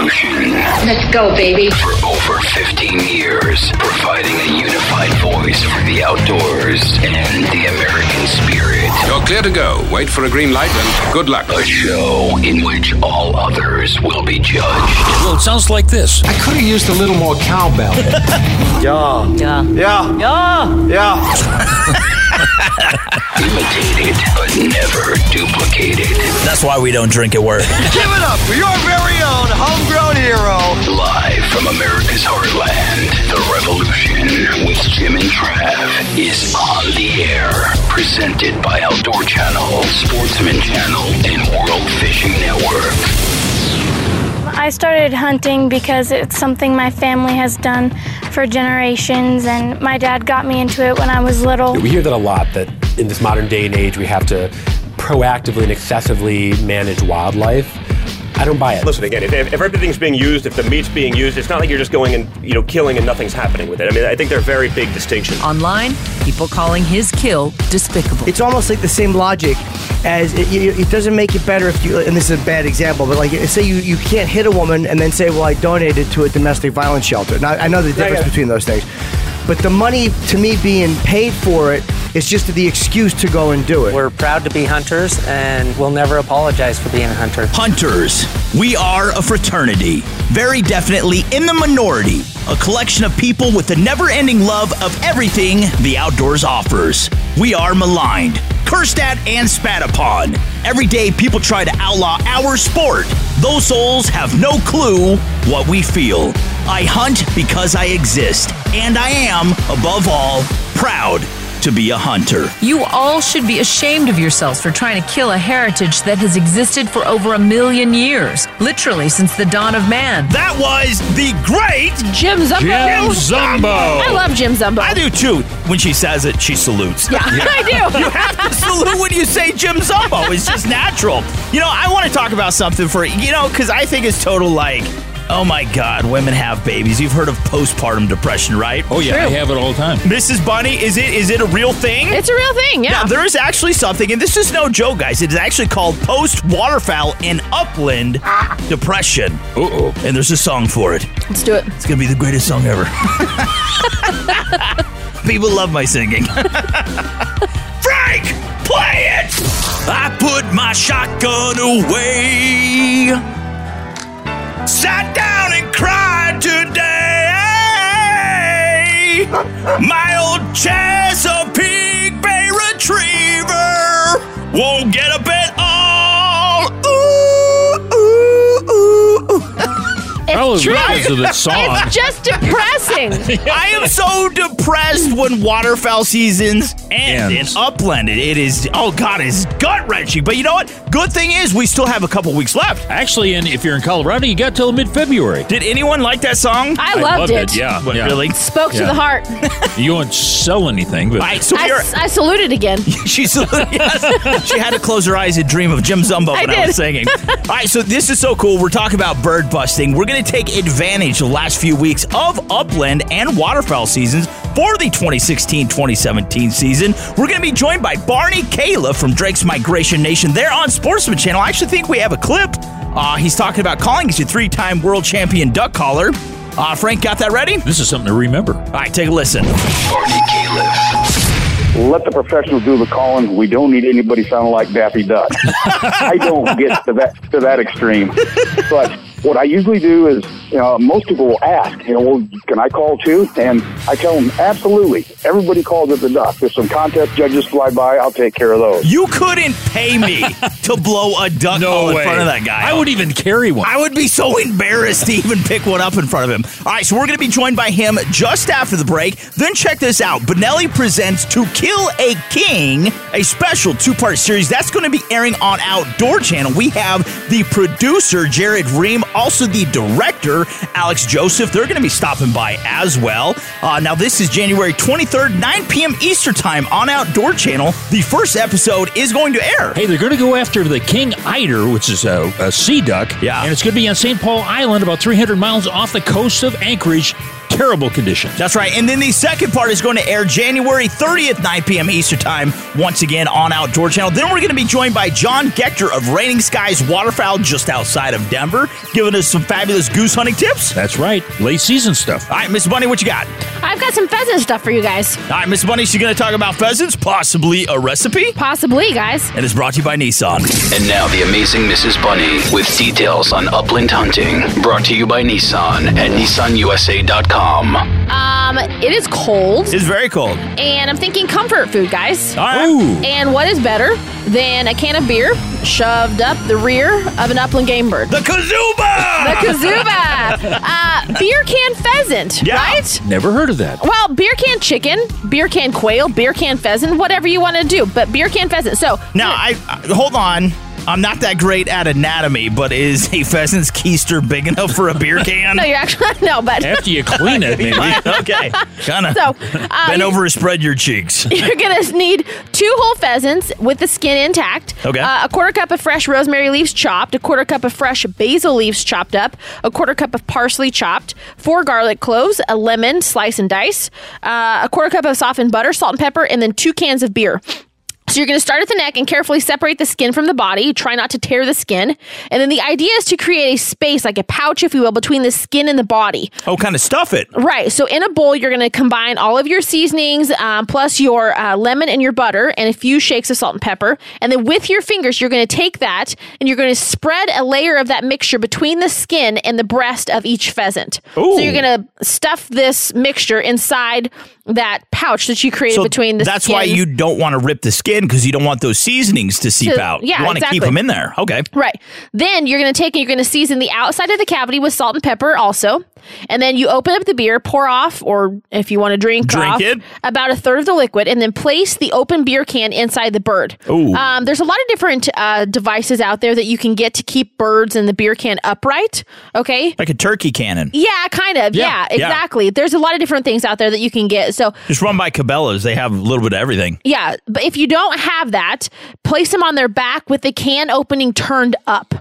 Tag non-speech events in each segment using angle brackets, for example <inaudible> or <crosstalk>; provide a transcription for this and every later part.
Revolution. Let's go, baby. For over 15 years, providing a unified voice for the outdoors and the American spirit. You're clear to go. Wait for a green light and good luck. A show in which all others will be judged. Well, it sounds like this. I could have used a little more cowbell. <laughs> yeah. Yeah. Yeah. Yeah. Yeah. Imitated, but never duplicated. That's why we don't drink at work. Give it up for your very own homegrown hero. Live from America's heartland, the revolution with Jim and Trav is on the air. Presented by Outdoor Channel, Sportsman Channel, and World Fishing Network. I started hunting because it's something my family has done for generations, and my dad got me into it when I was little. We hear that a lot that in this modern day and age, we have to proactively and excessively manage wildlife. I don't buy it. Listen again. If, if everything's being used, if the meat's being used, it's not like you're just going and you know killing and nothing's happening with it. I mean, I think they're very big distinctions. Online, people calling his kill despicable. It's almost like the same logic as it, it, doesn't make it better if you. And this is a bad example, but like say you, you can't hit a woman and then say, well, I donated to a domestic violence shelter. Now I know the difference between those things, but the money to me being paid for it is just the excuse to go and do it. We're proud to be hunters, and we'll never apologize for being a hunter. Hunters. We are a fraternity. Very definitely in the minority. A collection of people with a never ending love of everything the outdoors offers. We are maligned, cursed at, and spat upon. Every day, people try to outlaw our sport. Those souls have no clue what we feel. I hunt because I exist, and I am, above all, proud to be a hunter. You all should be ashamed of yourselves for trying to kill a heritage that has existed for over a million years, literally since the dawn of man. That was the great Jim Zumbo. Jim Zumbo. I love Jim Zumbo. I do too. When she says it, she salutes. Yeah, <laughs> I do. you have to salute when you say Jim Zumbo. It's just natural. You know, I want to talk about something for, you know, because I think it's total like, Oh my God, women have babies. You've heard of postpartum depression, right? Oh yeah, True. I have it all the time. Mrs. Bunny, is it is it a real thing? It's a real thing, yeah. Now, there is actually something, and this is no joke, guys. It is actually called post waterfowl in upland depression. Uh-oh. And there's a song for it. Let's do it. It's gonna be the greatest song ever. <laughs> People love my singing. <laughs> Frank, play it! I put my shotgun away. Sat down and cried today. My old Chesapeake Bay Retriever won't get up at ooh. Probably true. because of the song. It's just depressing. <laughs> I am so depressed when waterfowl seasons end Ends. in upland. It- it is, oh God, it's gut wrenching. But you know what? Good thing is we still have a couple weeks left. Actually, and if you're in Colorado, you got till mid-February. Did anyone like that song? I loved it. Yeah, What, yeah. really? Spoke to Yeah. the heart. You won't sell anything, but All right, so I, we are. s- I saluted again. <laughs> She's yes, she had to close her eyes and dream of Jim Zumbo when I was did. singing. All right, so this is so cool. We're talking about bird busting. We're going to take advantage the last few weeks of upland and waterfowl seasons for the 2016-2017 season. We're going to be joined by Barney Calef from Drake's Migration Nation. They're on Sportsman Channel. I actually think we have a clip. Uh, he's talking about calling. He's a three-time world champion duck caller. Uh, Frank, got that ready? this is something to remember. All right, take a listen. Barney Calef. Let the professionals do the calling. We don't need anybody sounding like Daffy Duck. <laughs> I don't get to that to that extreme, but what I usually do is, you know, most people will ask, you know, well, can I call too? And I tell them, absolutely. Everybody calls at the duck. If some contest judges fly by, I'll take care of those. You couldn't pay me <laughs> to blow a duck No call in front of that guy. I would even carry one. I would be so embarrassed to even pick one up in front of him. All right, so we're going to be joined by him just after the break. Then check this out. Benelli presents To Kill a King, a special two-part series that's going to be airing on Outdoor Channel. We have the producer Jared Ream, also the director Alex Joseph. They're going to be stopping by as well. Uh, now this is January 23rd, 9 p.m. Eastern Time on Outdoor Channel. The first episode is going to air. Hey, they're going to go after the king eider, which is a, a sea duck. Yeah. And it's going to be on St. Paul Island, about 300 miles off the coast of Anchorage. Terrible conditions. That's right. And then the second part is going to air January 30th, 9 p.m. Eastern Time, once again on Outdoor Channel. Then we're going to be joined by John Gector of Raining Skies Waterfowl just outside of Denver, giving us some fabulous goose hunting tips. That's right. Late season stuff. All right, Miss Bunny, what you got? I've got some pheasant stuff for you guys. All right, Miss Bunny, she's going to talk about pheasants, possibly a recipe, Possibly, guys. and it's brought to you by Nissan. And now the amazing Mrs. Bunny with details on upland hunting. Brought to you by Nissan at nissanusa.com. Um, it is cold, It's very cold. and I'm thinking comfort food, guys. All right. Ooh. And what is better than a can of beer shoved up the rear of an upland game bird? The Kazuba! The kazuba! uh, beer can pheasant, Yeah. right? Never heard of that. Well, beer can chicken, beer can quail, beer can pheasant, whatever you want to do, but beer can pheasant. So Now, I, I hold on. I'm not that great at anatomy, but is a pheasant's keister big enough for a beer <laughs> can? no, you're actually <laughs> no, but After you clean it, <laughs> maybe. okay. Kind of So, uh, bend over and spread your cheeks. You're gonna need two whole pheasants with the skin intact. Okay. Uh, a quarter cup of fresh rosemary leaves chopped. A quarter cup of fresh basil leaves chopped up. A quarter cup of parsley chopped. Four garlic cloves. A lemon slice and dice. Uh, a quarter cup of softened butter, salt and pepper, and then two cans of beer. So you're going to start at the neck and carefully separate the skin from the body. Try not to tear the skin. And then the idea is to create a space, like a pouch, if you will, between the skin and the body. Oh, kind of stuff it. Right. So in a bowl, you're going to combine all of your seasonings, um, plus your uh, lemon and your butter, and a few shakes of salt and pepper. And then with your fingers, you're going to take that and you're going to spread a layer of that mixture between the skin and the breast of each pheasant. Ooh. So you're going to stuff this mixture inside that pouch that you created So between the that's skin. why you don't want to rip the skin because you don't want those seasonings to seep out. yeah, you want to keep them in there. Okay. Right. Then you're going to take and you're going to season the outside of the cavity with salt and pepper also. And then you open up the beer, pour off, or if you want to drink, Drink off, it. about a third of the liquid, and then place the open beer can inside the bird. Ooh. Um, there's a lot of different uh, devices out there that you can get to keep birds in the beer can upright. Okay. Like a turkey cannon. Yeah, kind of. Yeah, Yeah, yeah. exactly. There's a lot of different things out there that you can get. So Just run by Cabela's. They have a little bit of everything. yeah, but if you don't have that, place them on their back with the can opening turned up.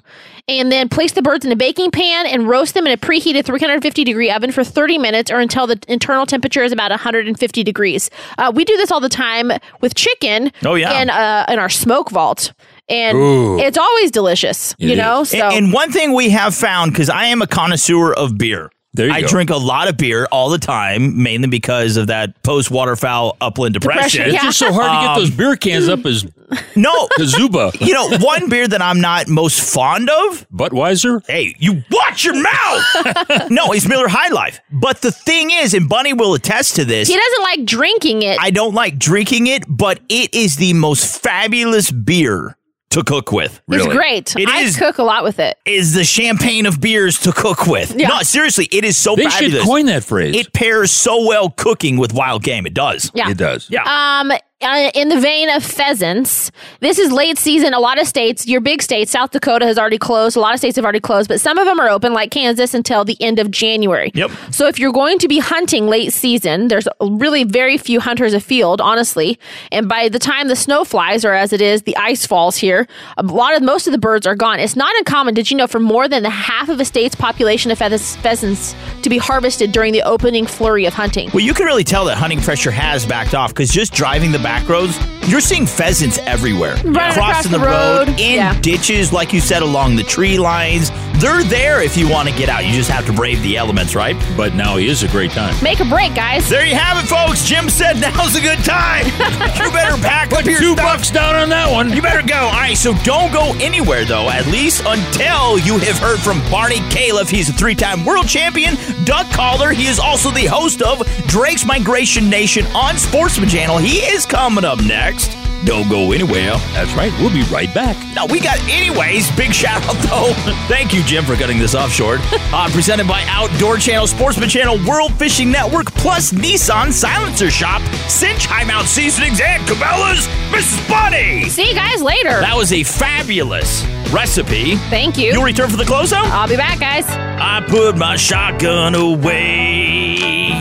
And then place the birds in a baking pan and roast them in a preheated 350 degree oven for 30 minutes or until the internal temperature is about 150 degrees. Uh, we do this all the time with chicken Oh, yeah. in, uh, in our smoke vault. And Ooh. it's always delicious, you know? So And, and one thing we have found, because I am a connoisseur of beer. There you I go. drink a lot of beer all the time, mainly because of that post waterfowl upland depression. Depression, It's just so hard to get Um, those beer cans up as <laughs> No, Kazuba. you know, one beer that I'm not most fond of. Budweiser? Hey, you watch your mouth. <laughs> no, it's Miller High Life. But the thing is, and Bunny will attest to this. he doesn't like drinking it. I don't like drinking it, but it is the most fabulous beer to cook with. it's great. It I is- cook a lot with it. Is the champagne of beers to cook with? Yeah. No, seriously, it is so They fabulous. should coin that phrase. It pairs so well cooking with wild game. It does. Yeah. It does. Yeah. Um, uh, in the vein of pheasants, this is late season. A lot of states, your big states, South Dakota has already closed. A lot of states have already closed, but some of them are open, like Kansas, until the end of January. Yep. So if you're going to be hunting late season, there's really very few hunters afield, honestly. And by the time the snow flies, or as it is, the ice falls here, a lot of most of the birds are gone. It's not uncommon, did you know, for more than the half of a state's population of pheasants to be harvested during the opening flurry of hunting. Well, you can really tell that hunting pressure has backed off because just driving the back you're seeing pheasants everywhere. Running across the road. in Yeah. ditches, like you said, along the tree lines. They're there if you want to get out. You just have to brave the elements, right? But now is a great time. Make a break, guys. There you have it, folks. Jim said now's a good time. <laughs> you better pack up Put your two stuff. bucks down on that one. You better go. All right, so don't go anywhere, though, at least until you have heard from Barney Calef. He's a three time world champion duck caller. He is also the host of Drake's Migration Nation on Sportsman Channel. He is coming up next. Don't go anywhere. That's right. We'll be right back. Now, we got anyways. Big shout out though. <laughs> Thank you, Jim, for cutting this off short. <laughs> Uh, presented by Outdoor Channel, Sportsman Channel, World Fishing Network, plus Nissan Silencer Shop, Cinch High Mount Seasonings, and Cabela's Mrs. Bunny. See you guys later. That was a fabulous recipe. Thank you. You'll return for the closeout? I'll be back, guys. I put my shotgun away.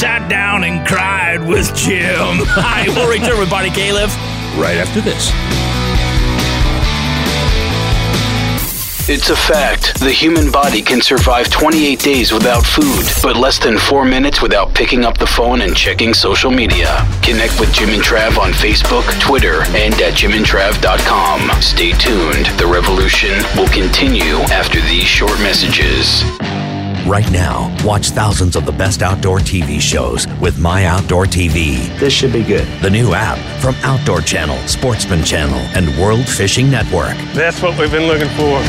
Sat down and cried with Jim. I will return with Barney Calef. Right after this. It's a fact. The human body can survive 28 days without food, but less than four minutes without picking up the phone and checking social media. Connect with Jim and Trav on Facebook, Twitter, and at jimandtrav.com. Stay tuned. The revolution will continue after these short messages. Right now, watch thousands of the best outdoor TV shows with My Outdoor TV. This should be good. The new app from Outdoor Channel, Sportsman Channel, and World Fishing Network. That's what we've been looking for.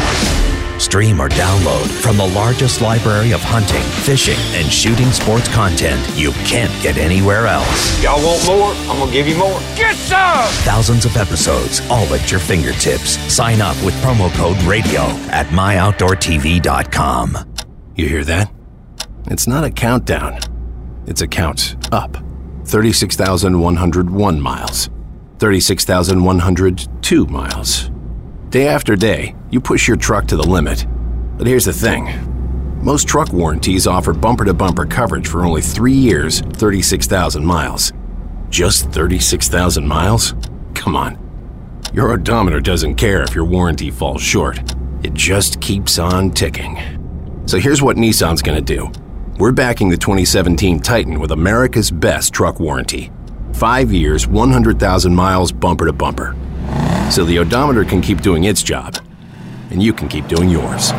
Stream or download from the largest library of hunting, fishing, and shooting sports content you can't get anywhere else. Y'all want more? I'm gonna give you more. Get some! Thousands of episodes, all at your fingertips. Sign up with promo code RADIO at myoutdoortv.com. You hear that? It's not a countdown. It's a count up. 36,101 miles. 36,102 miles. Day after day, you push your truck to the limit. But here's the thing most truck warranties offer bumper to bumper coverage for only three years, 36,000 miles. Just 36,000 miles? Come on. Your odometer doesn't care if your warranty falls short, it just keeps on ticking. So here's what Nissan's gonna do. We're backing the 2017 Titan with America's best truck warranty. Five years, 100,000 miles bumper to bumper. So the odometer can keep doing its job, and you can keep doing yours.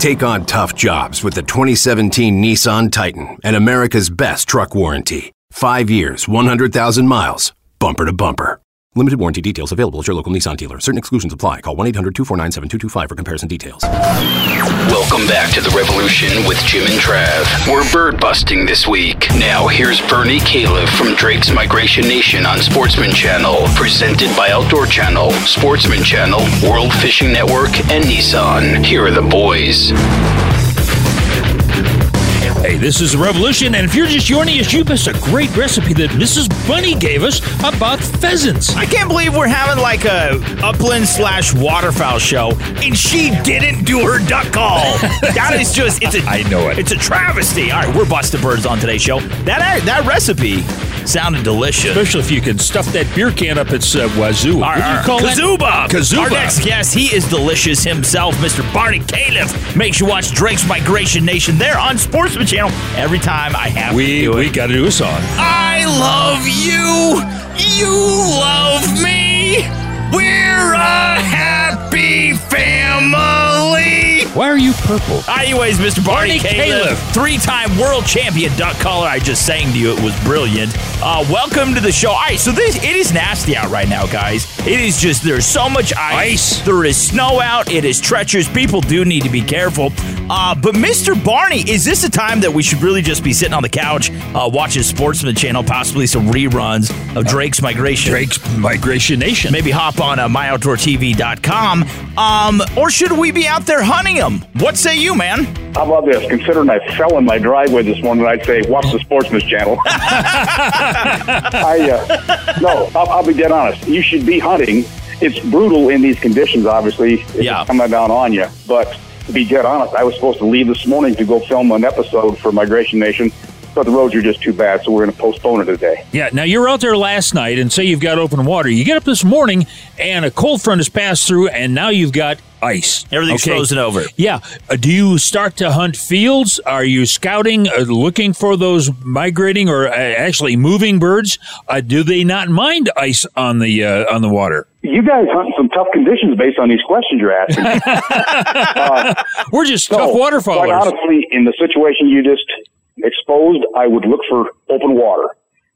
Take on tough jobs with the 2017 Nissan Titan and America's best truck warranty. Five years, 100,000 miles, bumper to bumper. Limited warranty details available at your local Nissan dealer. Certain exclusions apply. Call 1 800 249 7225 for comparison details. Welcome back to the revolution with Jim and Trav. We're bird busting this week. Now here's Bernie Calef from Drake's Migration Nation on Sportsman Channel, presented by Outdoor Channel, Sportsman Channel, World Fishing Network, and Nissan. Here are the boys. Hey, this is the Revolution, and if you're just joining us, you missed a great recipe that Mrs. Bunny gave us about pheasants. I can't believe we're having like a upland slash waterfowl show, and she didn't do her duck call. <laughs> that is just it's a I know it. It's a travesty. All right, we're busting birds on today's show. That that recipe sounded delicious. Especially if you can stuff that beer can up its uh, wazoo. Our, What do you call? Kazuba. Kazuba. Our next guest, he is delicious himself, Mr. Barney Calef. Make sure you watch Drake's Migration Nation there on Sportsman Channel every time I have we it. we got to do a song. I love you. You love me. We're a happy family. Why are you purple? Anyways, Mr. Barney, Barney Calef, Calef. three-time world champion duck caller. I just sang to you; it was brilliant. Uh, welcome to the show. All right, so this it is nasty out right now, guys. It is just there's so much ice. Ice. There is snow out. It is treacherous. People do need to be careful. Uh, but Mr. Barney, is this a time that we should really just be sitting on the couch uh, watching Sportsman Channel, possibly some reruns of Drake's Migration? Drake's Migration Nation. Maybe hop on uh, myoutdoortv.com. Um, or should we be out there hunting them? What say you, man? How about this? Considering I fell in my driveway this morning, I'd say watch the Sportsman's Channel. <laughs> I uh, no, I'll, I'll be dead honest. You should be hunting. It's brutal in these conditions, obviously. It's Yeah. coming down on you. But to be dead honest, I was supposed to leave this morning to go film an episode for Migration Nation. but the roads are just too bad, so we're going to postpone it today. Yeah. Now you're out there last night, and say you've got open water. You get up this morning, and a cold front has passed through, and now you've got ice. Everything's frozen over. Yeah. Uh, do you start to hunt fields? Are you scouting, uh, looking for those migrating or uh, actually moving birds? Uh, do they not mind ice on the uh, on the water? You guys hunt some tough conditions based on these questions you're asking. <laughs> uh, We're just tough waterfowlers. Quite honestly, in the situation you just exposed, I would look for open water.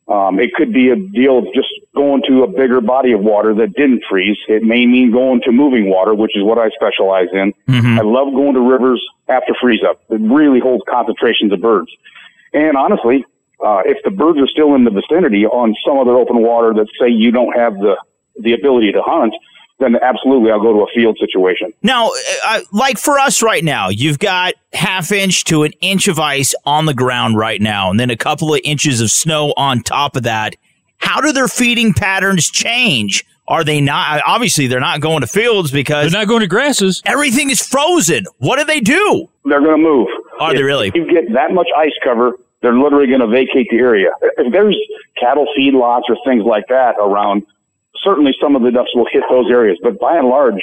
Um, it could be a deal of just going to a bigger body of water that didn't freeze. It may mean going to moving water, which is what I specialize in. Mm-hmm. I love going to rivers after freeze up. It really holds concentrations of birds. And honestly, uh, if the birds are still in the vicinity on some other open water that say you don't have the, the ability to hunt, then absolutely I'll go to a field situation. Now, uh, like for us right now, you've got half inch to an inch of ice on the ground right now, and then a couple of inches of snow on top of that. How do their feeding patterns change? Are they not? Obviously, they're not going to fields because they're not going to grasses. Everything is frozen. What do they do? They're going to move. Are they really? You get that much ice cover, they're literally going to vacate the area. If there's cattle feed lots or things like that around, certainly some of the ducks will hit those areas. But by and large,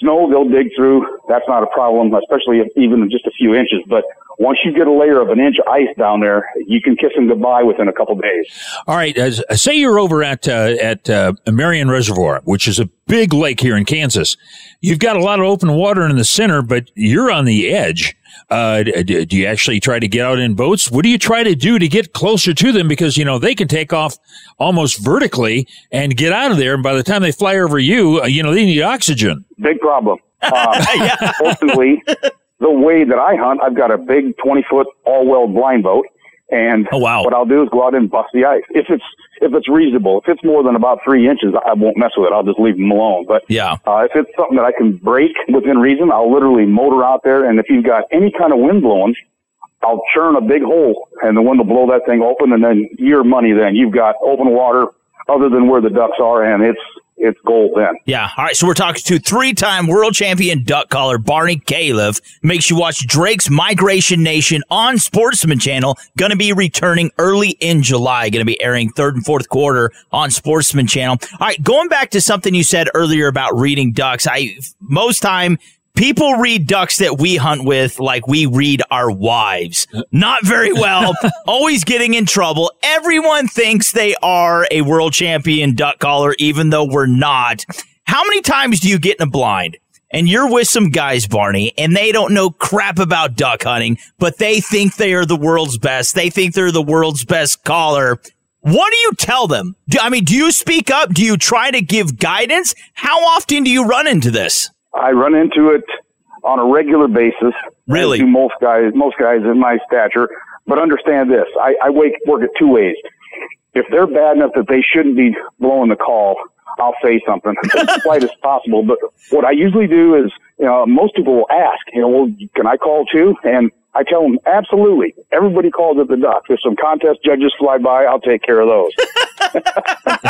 snow they'll dig through. That's not a problem, especially if even just a few inches. But once you get a layer of an inch of ice down there, you can kiss them goodbye within a couple days. All right. As, say you're over at uh, at uh, Marion Reservoir, which is a big lake here in Kansas. You've got a lot of open water in the center, but you're on the edge. Uh, do, do you actually try to get out in boats? What do you try to do to get closer to them? Because you know they can take off almost vertically and get out of there, and by the time they fly over you, uh, you know they need oxygen. Big problem. <laughs> Uh, Fortunately, the way that I hunt, I've got a big 20 foot all weld blind boat. And oh, wow. what I'll do is go out and bust the ice. If it's, if it's reasonable, if it's more than about three inches, I won't mess with it. I'll just leave them alone. But yeah, uh, if it's something that I can break within reason, I'll literally motor out there. And if you've got any kind of wind blowing, I'll churn a big hole and the wind will blow that thing open. And then your money, then you've got open water other than where the ducks are. And it's, it's gold then. Yeah. All right. So we're talking to three-time world champion duck caller Barney Calef. Make sure you watch Drake's Migration Nation on Sportsman Channel. Going to be returning early in July. Going to be airing third and fourth quarter on Sportsman Channel. All right. Going back to something you said earlier about reading ducks. I most time people read ducks that we hunt with like we read our wives. Not very well. <laughs> always getting in trouble. Everyone thinks they are a world champion duck caller, even though we're not. How many times do you get in a blind? And you're with some guys, Barney, and they don't know crap about duck hunting, but they think they are the world's best. They think they're the world's best caller. What do you tell them? Do, I mean, do you speak up? Do you try to give guidance? How often do you run into this? I run into it on a regular basis. Really? most guys, most guys in my stature. But understand this: I, I wake, work it two ways. If they're bad enough that they shouldn't be blowing the call, I'll say something <laughs> as polite as possible. But what I usually do is, you know, most people will ask, you know, well, can I call too? And I tell them, absolutely. Everybody calls at the Ducks. If some contest judges fly by, I'll take care of those.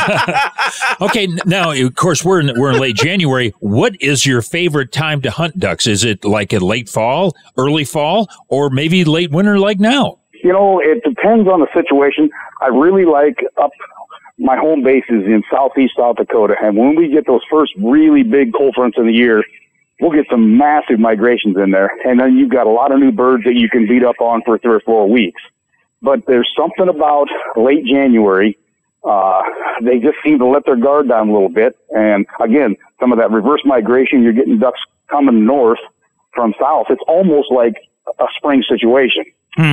<laughs> okay, now of course we're in, we're in late January. What is your favorite time to hunt ducks? Is it like a late fall, early fall, or maybe late winter like now? You know, it depends on the situation. I really like up my home base is in southeast South Dakota, and when we get those first really big cold fronts in the year, we'll get some massive migrations in there, and then you've got a lot of new birds that you can beat up on for three or four weeks. But there's something about late January. Uh, <laughs> they just seem to let their guard down a little bit. And again, some of that reverse migration, you're getting ducks coming north from south. It's almost like a spring situation.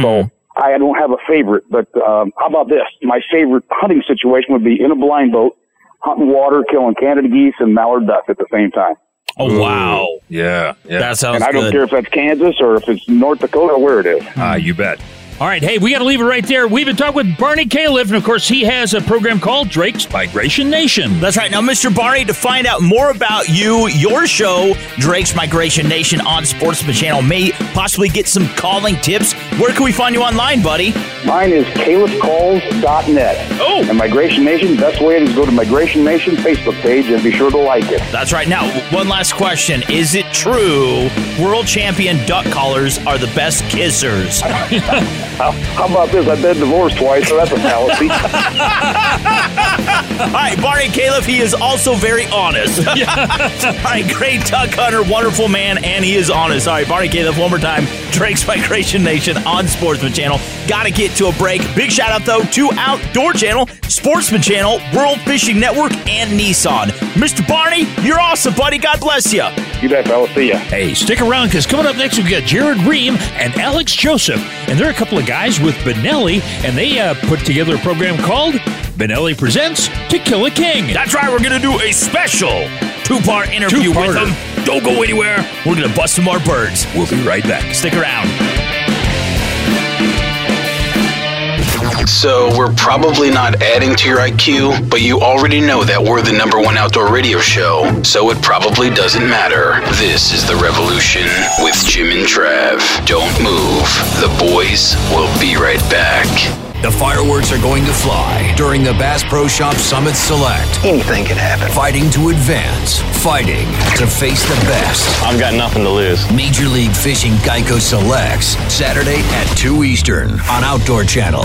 So I don't have a favorite, but um, how about this? My favorite hunting situation would be in a blind boat, hunting water, killing Canada geese and mallard duck at the same time. Oh wow! Yeah, yeah. That sounds and I don't good. care if that's Kansas or if it's North Dakota, where it is. Ah, you bet. All right, hey, we got to leave it right there. We've been talking with Barney Calef, and of course, he has a program called Drake's Migration Nation. That's right. Now, Mr. Barney, to find out more about you, your show, Drake's Migration Nation on Sportsman Channel, may possibly get some calling tips, Where can we find you online, buddy? Mine is calipcalls.net. Oh! And Migration Nation, best way is go to Migration Nation Facebook page and be sure to like it. That's right. Now, one last question. Is it true world champion duck callers are the best kissers? <laughs> how, how about this? I've been divorced twice, so that's a fallacy. <laughs> All right, Barney Calef, he is also very honest. <laughs> All right, <laughs> great duck hunter, wonderful man, and he is honest. All right, Barney Calef, one more time. Drake's Migration Nation on Sportsman Channel. Got to get to a break. Big shout out, though, to Outdoor Channel, Sportsman Channel, World Fishing Network, and Nissan. Mr. Barney, you're awesome, buddy. God bless you. You bet, fellas. See ya. Hey, stick around because coming up next, we've got Jared Ream and Alex Joseph. And they're a couple of guys with Benelli, and they uh, put together a program called Benelli Presents To Kill a King. That's right, we're going to do a special two part interview with Two-parter. them. Don't go anywhere. We're going to bust some more birds. We'll be right back. Stick around. So, we're probably not adding to your IQ, but you already know that we're the number one outdoor radio show, so it probably doesn't matter. This is The Revolution with Jim and Trav. Don't move. The boys will be right back. The fireworks are going to fly during the Bass Pro Shop Summit Select. Anything can happen. Fighting to advance, fighting to face the best. I've got nothing to lose. Major League Fishing Geico selects Saturday at 2 Eastern on Outdoor Channel.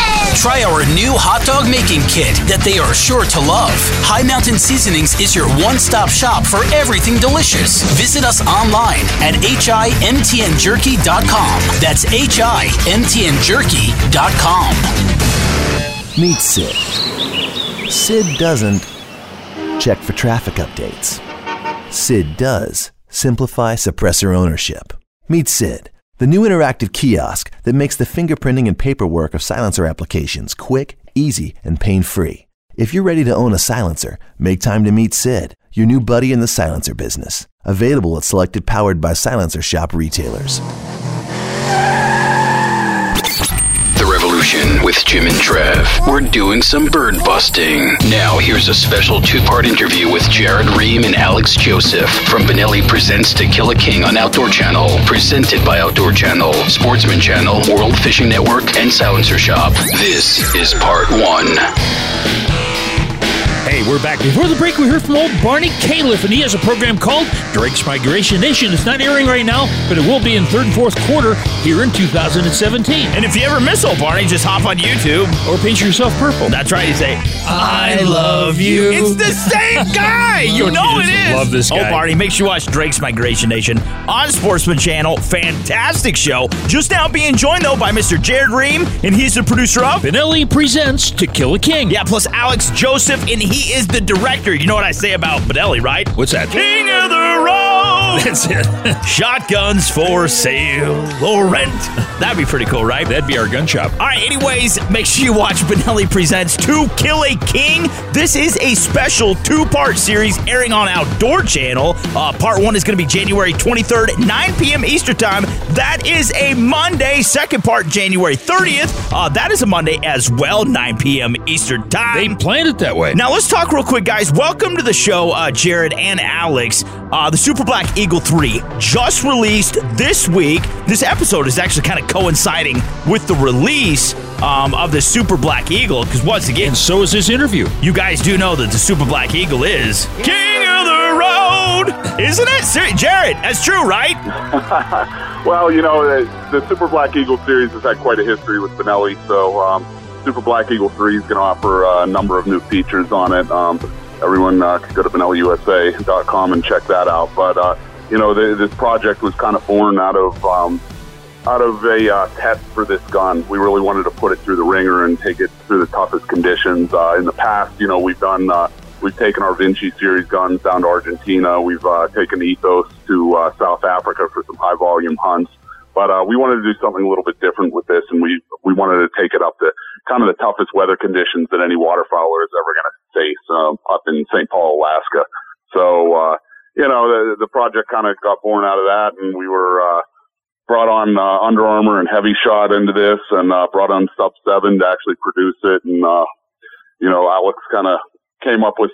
Try our new hot dog making kit that they are sure to love. High Mountain Seasonings is your one stop shop for everything delicious. Visit us online at himtnjerky.com. That's himtnjerky.com. Meet Sid. Sid doesn't check for traffic updates. Sid does simplify suppressor ownership. Meet Sid, the new interactive kiosk that makes the fingerprinting and paperwork of silencer applications quick, easy, and pain free. If you're ready to own a silencer, make time to meet Sid, your new buddy in the silencer business. Available at selected powered by silencer shop retailers. With Jim and Trav. We're doing some bird busting. Now, here's a special two part interview with Jared Ream and Alex Joseph from Benelli Presents To Kill a King on Outdoor Channel. Presented by Outdoor Channel, Sportsman Channel, World Fishing Network, and Silencer Shop. This is part one. Hey, we're back. Before the break, we heard from old Barney Calef, and he has a program called Drake's Migration Nation. It's not airing right now, but it will be in third and fourth quarter here in 2017. And if you ever miss old Barney, just hop on YouTube. Or paint yourself purple. That's right. You say, I love you. It's the same <laughs> guy. You know you it love this Oh, guy? Barney, make sure you watch Drake's Migration Nation on Sportsman Channel. Fantastic show. Just now being joined, though, by Mr. Jared Ream, and he's the producer of Benelli Presents To Kill a King. Yeah, plus Alex Joseph, and he is the director. You know what I say about Benelli, right? What's that? King of the That's it. <laughs> Shotguns for sale or rent. That'd be pretty cool, right? That'd be our gun shop. All right, anyways, make sure you watch Benelli Presents To Kill a King. This is a special two part series airing on Outdoor Channel. Uh, part one is going to be January 23rd, 9 p.m. Eastern Time. That is a Monday. Second part, January 30th. Uh, that is a Monday as well, 9 p.m. Eastern Time. They planned it that way. Now, let's talk real quick, guys. Welcome to the show, uh, Jared and Alex. Uh, the Super Black Eagle 3 just released this week. This episode is actually kind of coinciding with the release um, of the Super Black Eagle because, once again, And so is this interview. you guys do know that the Super Black Eagle is King of the Road, isn't it? Ser- Jared, that's true, right? <laughs> well, you know, the, the Super Black Eagle series has had quite a history with Benelli, so um, Super Black Eagle 3 is going to offer uh, a number of new features on it. Um, everyone uh, can go to BenelliUSA.com and check that out. But, uh, you know, the, this project was kind of born out of. Um, out of a uh, test for this gun, we really wanted to put it through the ringer and take it through the toughest conditions. Uh, in the past, you know, we've done uh, we've taken our Vinci series guns down to Argentina. We've uh, taken Ethos to uh, South Africa for some high volume hunts. But uh, we wanted to do something a little bit different with this, and we we wanted to take it up to kind of the toughest weather conditions that any waterfowler is ever going to um, up in St. Paul, Alaska. So, uh, you know, the, the project kind of got born out of that and we were, uh, brought on, uh, Under Armour and Heavy Shot into this and, uh, brought on Sub 7 to actually produce it. And, uh, you know, Alex kind of came up with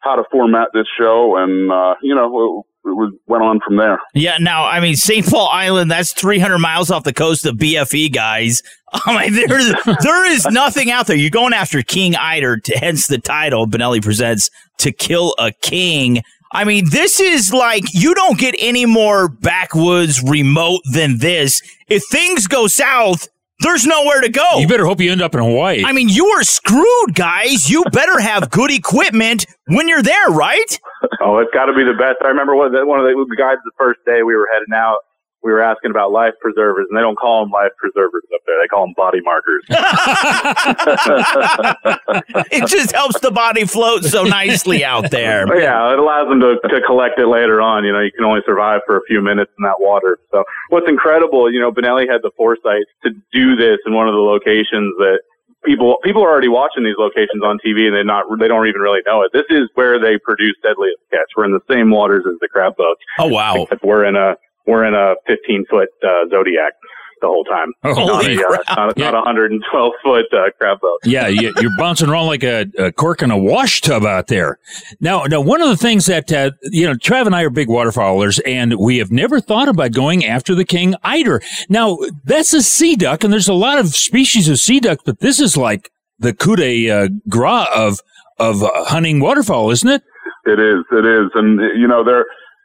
how to format this show and, uh, you know, was, went on from there. Yeah, now I mean St. Paul Island. That's 300 miles off the coast of BFE, guys. <laughs> Oh, I mean, there there is nothing out there. You're going after King Eider, to, hence the title. Benelli presents "To Kill a King." I mean, this is like you don't get any more backwoods remote than this. If things go south, there's nowhere to go. You better hope you end up in Hawaii. I mean, you are screwed, guys. You better have good equipment when you're there, right? <laughs> Oh, it's got to be the best. I remember one of the, one of the guys the first day we were heading out. We were asking about life preservers, and they don't call them life preservers up there. They call them body markers. <laughs> <laughs> it just helps the body float so nicely out there. But yeah, it allows them to, to collect it later on. You know, you can only survive for a few minutes in that water. So what's incredible, you know, Benelli had the foresight to do this in one of the locations that people people are already watching these locations on TV and they not they don't even really know it. This is where they produce Deadliest Catch. We're in the same waters as the crab boats. Oh wow! Except we're in a we're in a 15 foot uh, Zodiac the whole time. <laughs> not, a, uh, not, Yeah. not a 112 foot uh, crab boat. <laughs> yeah, you, you're bouncing around like a, a cork in a wash tub out there. Now, now, one of the things that uh, you know, Trav and I are big waterfowlers, and we have never thought about going after the king eider. Now, that's a sea duck, and there's a lot of species of sea duck, but this is like the coup de uh, gras of of uh, hunting waterfowl, isn't it? It is, it is, and you know, there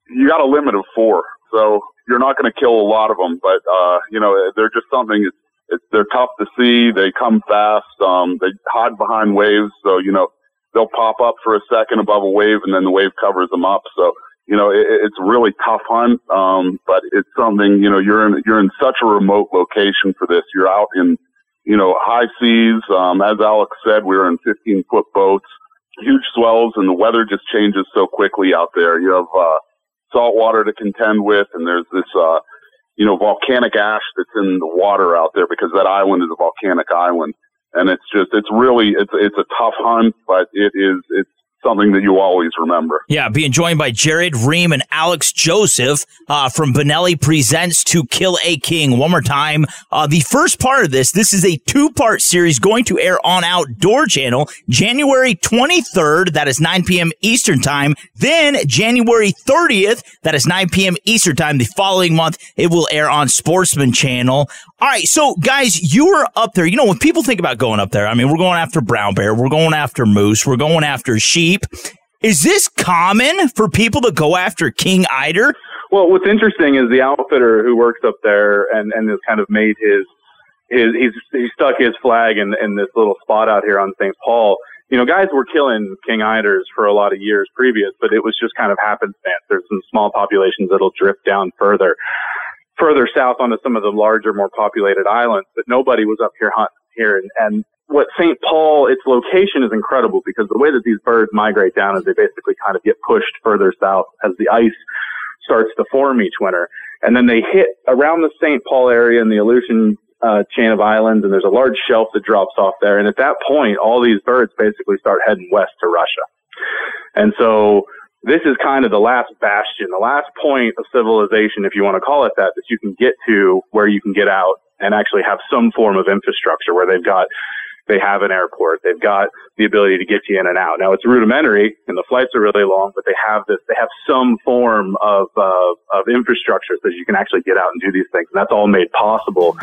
you got a limit of four, so you're not going to kill a lot of them, but uh, you know, they're just something. It's, it's they're tough to see. They come fast. Um, they hide behind waves, so you know they'll pop up for a second above a wave, and then the wave covers them up. So you know, it, it's a really tough hunt. Um, but it's something you know you're in you're in such a remote location for this. You're out in you know high seas. Um, as Alex said, we were in 15 foot boats huge swells and the weather just changes so quickly out there. You have, uh, salt water to contend with and there's this, uh, you know, volcanic ash that's in the water out there because that island is a volcanic island. And it's just, it's really, it's, it's a tough hunt, but it is, it's something that you always remember. Yeah, being joined by Jared Ream and Alex Joseph uh, from Benelli Presents To Kill a King. One more time, uh, the first part of this, this is a two part series going to air on Outdoor Channel January 23rd, that is 9 p.m. Eastern Time. Then January 30th, that is 9 p.m. Eastern Time. The following month, it will air on Sportsman Channel. All right, so guys, you were up there. You know, when people think about going up there, I mean, we're going after brown bear, we're going after moose, we're going after sheep. Is this common for people to go after king eider? Well, what's interesting is the outfitter who works up there and, and has kind of made his, his he's, he stuck his flag in, in this little spot out here on St. Paul. You know, guys were killing king eiders for a lot of years previous, but it was just kind of happenstance. There's some small populations that'll drift down further, further south onto some of the larger, more populated islands, but nobody was up here hunting here. And, and what St. Paul, its location is incredible because the way that these birds migrate down is they basically kind of get pushed further south as the ice starts to form each winter. And then they hit around the St. Paul area in the Aleutian uh, chain of islands, and there's a large shelf that drops off there. And at that point, all these birds basically start heading west to Russia. And so this is kind of the last bastion, the last point of civilization, if you want to call it that, that you can get to where you can get out and actually have some form of infrastructure where they've got they have an airport. They've got the ability to get you in and out. Now it's rudimentary and the flights are really long, but they have this, they have some form of, uh, of infrastructure so that you can actually get out and do these things. And that's all made possible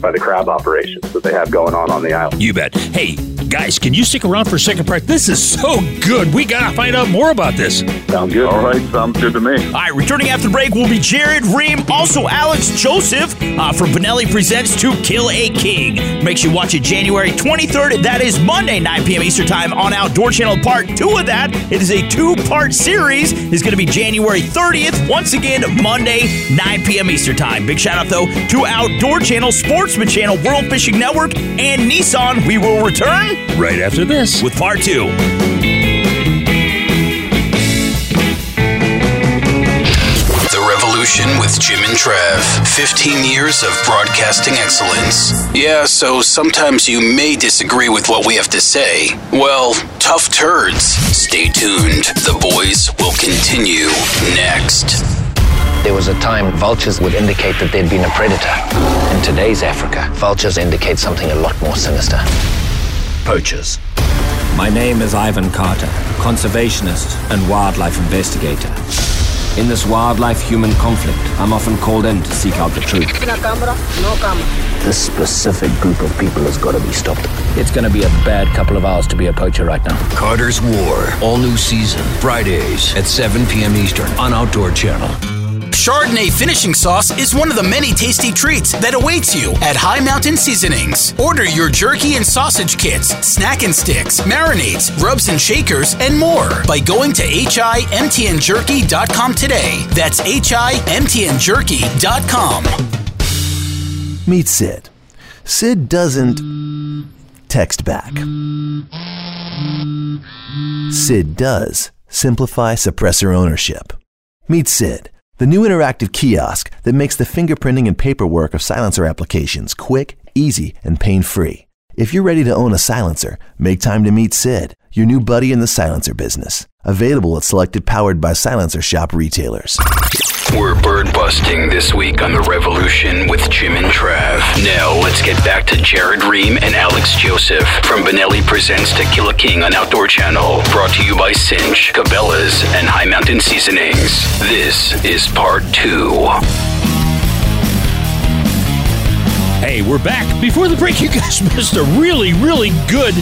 by the crab operations that they have going on on the island. You bet. Hey, guys, can you stick around for a second part? This is so good. We got to find out more about this. Sounds good. All right. Sounds good to me. All right, returning after break will be Jared Ream, also Alex Joseph uh, from Benelli Presents To Kill a King. Make sure you watch it January 23rd. That is Monday, 9 p.m. Eastern Time on Outdoor Channel. Part two of that, it is a two part series, is going to be January 30th. Once again, Monday, 9 p.m. Eastern Time. Big shout out, though, to Outdoor Channel, Sportsman Channel, World Fishing Network, and Nissan. We will return right after this with part two. The Revolution with Jim and Trav. 15 years of broadcasting excellence. Yeah, so sometimes you may disagree with what we have to say. Well, tough turds. Stay tuned. The boys will continue next. There was a time vultures would indicate that they'd been a predator. In today's Africa, vultures indicate something a lot more sinister. Poachers. My name is Ivan Carter, conservationist and wildlife investigator. In this wildlife human conflict, I'm often called in to seek out the truth. This specific group of people has got to be stopped. It's going to be a bad couple of hours to be a poacher right now. Carter's War, all new season, Fridays at 7 p.m. Eastern on Outdoor Channel. Chardonnay finishing sauce is one of the many tasty treats that awaits you at High Mountain Seasonings. Order your jerky and sausage kits, snack and sticks, marinades, rubs and shakers, and more by going to himtnjerky.com today. That's himtnjerky.com. Meet Sid. Sid doesn't text back. Sid does simplify suppressor ownership. Meet Sid, the new interactive kiosk that makes the fingerprinting and paperwork of silencer applications quick, easy, and pain free. If you're ready to own a silencer, make time to meet Sid, your new buddy in the silencer business. Available at selected powered by Silencer Shop retailers. We're bird busting this week on The Revolution with Jim and Trav. Now, let's get back to Jared Ream and Alex Joseph from Benelli Presents To Kill a King on Outdoor Channel. Brought to you by Cinch, Cabela's, and High Mountain Seasonings. This is part two. Hey, we're back. Before the break, <laughs> you guys missed a really, really good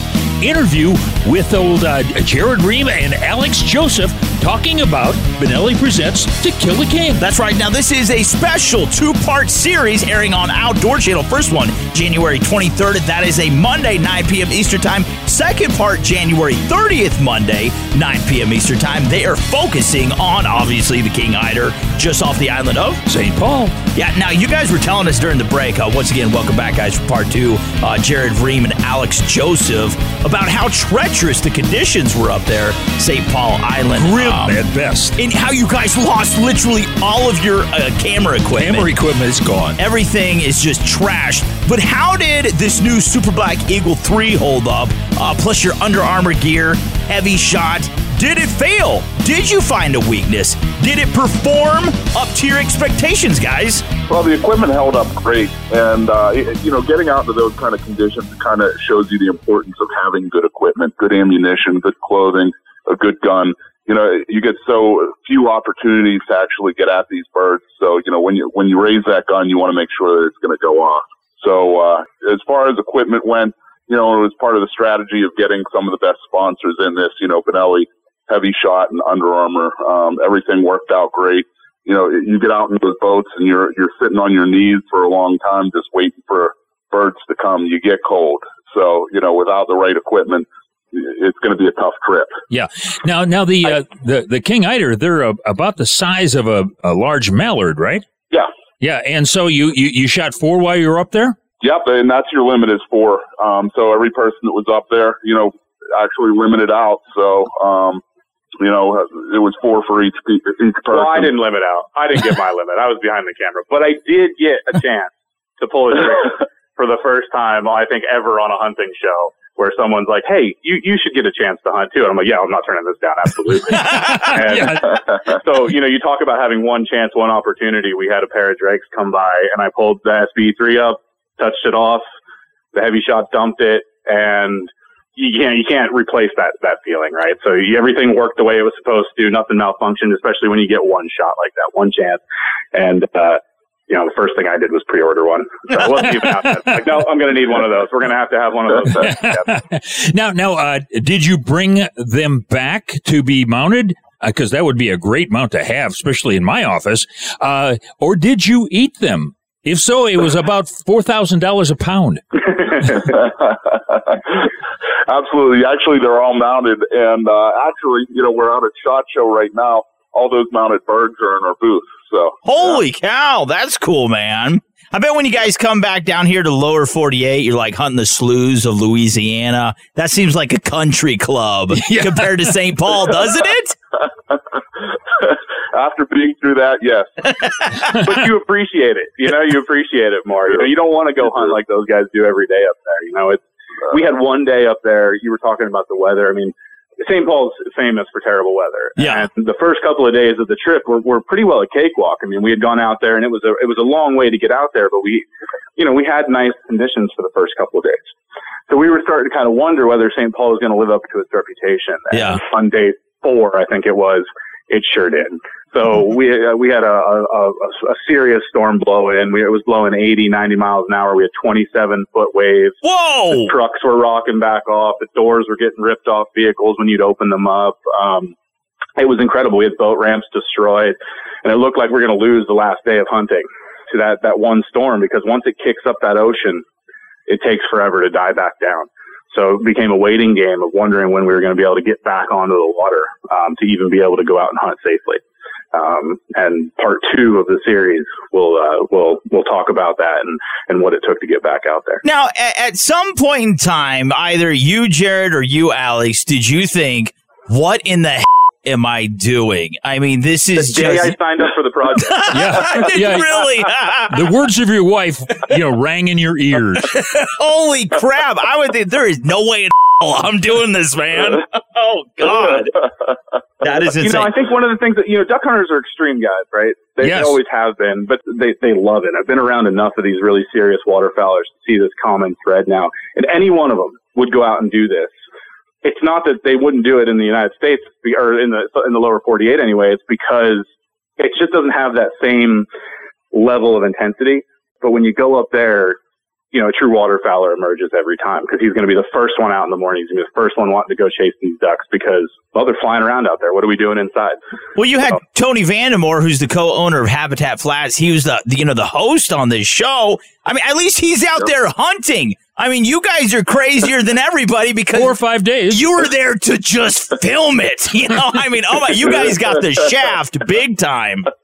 interview with old uh, Jared Ream and Alex Joseph talking about Benelli Presents To Kill a King. That's right. Now, this is a special two part series airing on Outdoor Channel. First one, January 23rd. That is a Monday, 9 p.m. Eastern Time. Second part, January 30th, Monday, 9 p.m. Eastern Time. They are focusing on, obviously, the King Eider just off the island of St. Paul. Yeah, now you guys were telling us during the break, uh, once again, welcome back, guys, for part two. Uh, Jared Ream and Alex Joseph about how treacherous the conditions were up there, St. Paul Island. Grim at best. And how you guys lost literally all of your uh, camera equipment. Camera equipment is gone. Everything is just trashed. But how did this new Super Black Eagle 3 hold up? Uh, plus your Under Armour gear, Hevi-Shot. Did it fail? Did you find a weakness? Did it perform up to your expectations, guys? Well, the equipment held up great, and uh, you know, getting out into those kind of conditions kind of shows you the importance of having good equipment, good ammunition, good clothing, a good gun. You know, you get so few opportunities to actually get at these birds. So, you know, when you when you raise that gun, you want to make sure that it's going to go off. So, uh, as far as equipment went, you know, it was part of the strategy of getting some of the best sponsors in this. You know, Benelli, Heavy Shot, and Under Armour. Um, everything worked out great. You know, you get out in those boats and you're you're sitting on your knees for a long time, just waiting for birds to come. You get cold. So, you know, without the right equipment, it's going to be a tough trip. Yeah. Now, now the uh, the the king eider, they're uh, about the size of a, a large mallard, right? Yeah. Yeah. And so you, you you shot four while you were up there. Yep, and that's your limit is four. Um, so every person that was up there, you know, actually limited out. So, um, you know, it was four for each each person. Well, I didn't limit out. I didn't get my <laughs> limit. I was behind the camera, but I did get a chance to pull a trigger <laughs> for the first time, I think, ever on a hunting show. Where someone's like, "Hey, you, you should get a chance to hunt too," and I'm like, "Yeah, I'm not turning this down, absolutely." <laughs> and <laughs> so, you know, you talk about having one chance, one opportunity. We had a pair of drakes come by, and I pulled the SB3 up, touched it off, the Hevi-Shot dumped it, and you can't you can't replace that that feeling, right? So you, everything worked the way it was supposed to. Nothing malfunctioned, especially when you get one shot like that, one chance. And uh, you know, the first thing I did was pre-order one. So I wasn't even out. yet. Like, no, I'm going to need one of those. We're going to have to have one of those. <laughs> now, now, uh, did you bring them back to be mounted? Because that would be a great mount to have, especially in my office. Uh, or did you eat them? If so, it was about four thousand dollars a pound. <laughs> Absolutely. Actually, they're all mounted, and uh, actually, you know, we're out at Shot Show right now. All those mounted birds are in our booth. So Holy cow, that's cool, man. I bet when you guys come back down here to lower 48, you're like hunting the sloughs of Louisiana. That seems like a country club <laughs> compared to St. Paul, doesn't it? <laughs> after being through that, yes. <laughs> but you appreciate it. You know, you appreciate it more. You know, you don't want to go hunt like those guys do every day up there. You know, it's we had one day up there. You were talking about the weather. I mean, St. Paul's famous for terrible weather. Yeah. And the first couple of days of the trip were, were pretty well a cakewalk. I mean, we had gone out there and it was a it was a long way to get out there, but we, you know, we had nice conditions for the first couple of days. So we were starting to kind of wonder whether St. Paul was going to live up to its reputation. And Yeah. On day four, I think it was, it sure did. So we uh, we had a, a, a, serious storm blow in. We, it was blowing 80, 90 miles an hour. We had 27 foot waves. Whoa! The trucks were rocking back off. The doors were getting ripped off vehicles when you'd open them up. Um, it was incredible. We had boat ramps destroyed, and it looked like we are going to lose the last day of hunting to that that one storm because once it kicks up that ocean, it takes forever to die back down. So it became a waiting game of wondering when we were going to be able to get back onto the water um, to even be able to go out and hunt safely. Um, and part two of the series will uh, will will talk about that and, and what it took to get back out there. Now, at, at some point in time, either you, Jared, or you, Alex, did you think, "What in the am I doing?" I mean, this is The day just. I signed up for the project. <laughs> Yeah, <laughs> yeah. really? <laughs> the words of your wife, you know, rang in your ears. Holy crap! I would think there is no way in hell I'm doing this, man. Oh God, that is insane. You know, I think one of the things that you know, duck hunters are extreme guys, right? They, Yes. they always have been, but they they love it. I've been around enough of these really serious waterfowlers to see this common thread now, and any one of them would go out and do this. It's not that they wouldn't do it in the United States or in the in the lower 48 anyway. It's because it just doesn't have that same level of intensity. But when you go up there, you know, a true waterfowler emerges every time because he's going to be the first one out in the morning. He's going to be the first one wanting to go chase these ducks because, well, they're flying around out there. What are we doing inside? Well, you had Tony Vandemore, who's the co-owner of Habitat Flats. He was the, the you know the host on this show. I mean, at least he's out there hunting. I mean, you guys are crazier than everybody because four or five days you were there to just film it. <laughs> You know, I mean, oh my, you guys got the shaft big time. <laughs>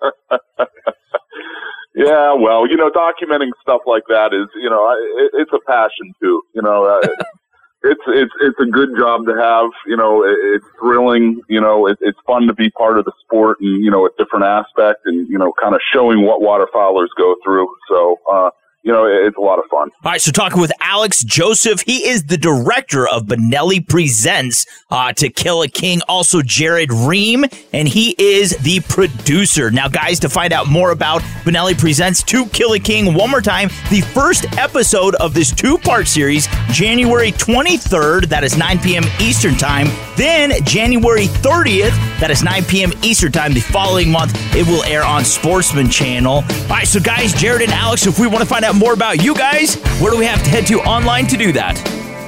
Yeah, well, you know, documenting stuff like that is, you know, it, it's a passion too. You know, uh, <laughs> it's it's it's a good job to have. You know, it, it's thrilling. You know, it, it's fun to be part of the sport and you know a different aspect and you know kind of showing what waterfowlers go through. So, uh, you know, it's a lot of fun. All right, so talking with Alex Joseph, he is the director of Benelli Presents uh, To Kill a King. Also, Jared Ream, and he is the producer. Now, guys, to find out more about Benelli Presents To Kill a King, one more time, the first episode of this two part series, January 23rd, that is 9 p.m. Eastern Time. Then, January 30th, that is 9 p.m. Eastern Time. The following month, it will air on Sportsman Channel. All right, so guys, Jared and Alex, if we want to find out more about you guys, where do we have to head to online to do that?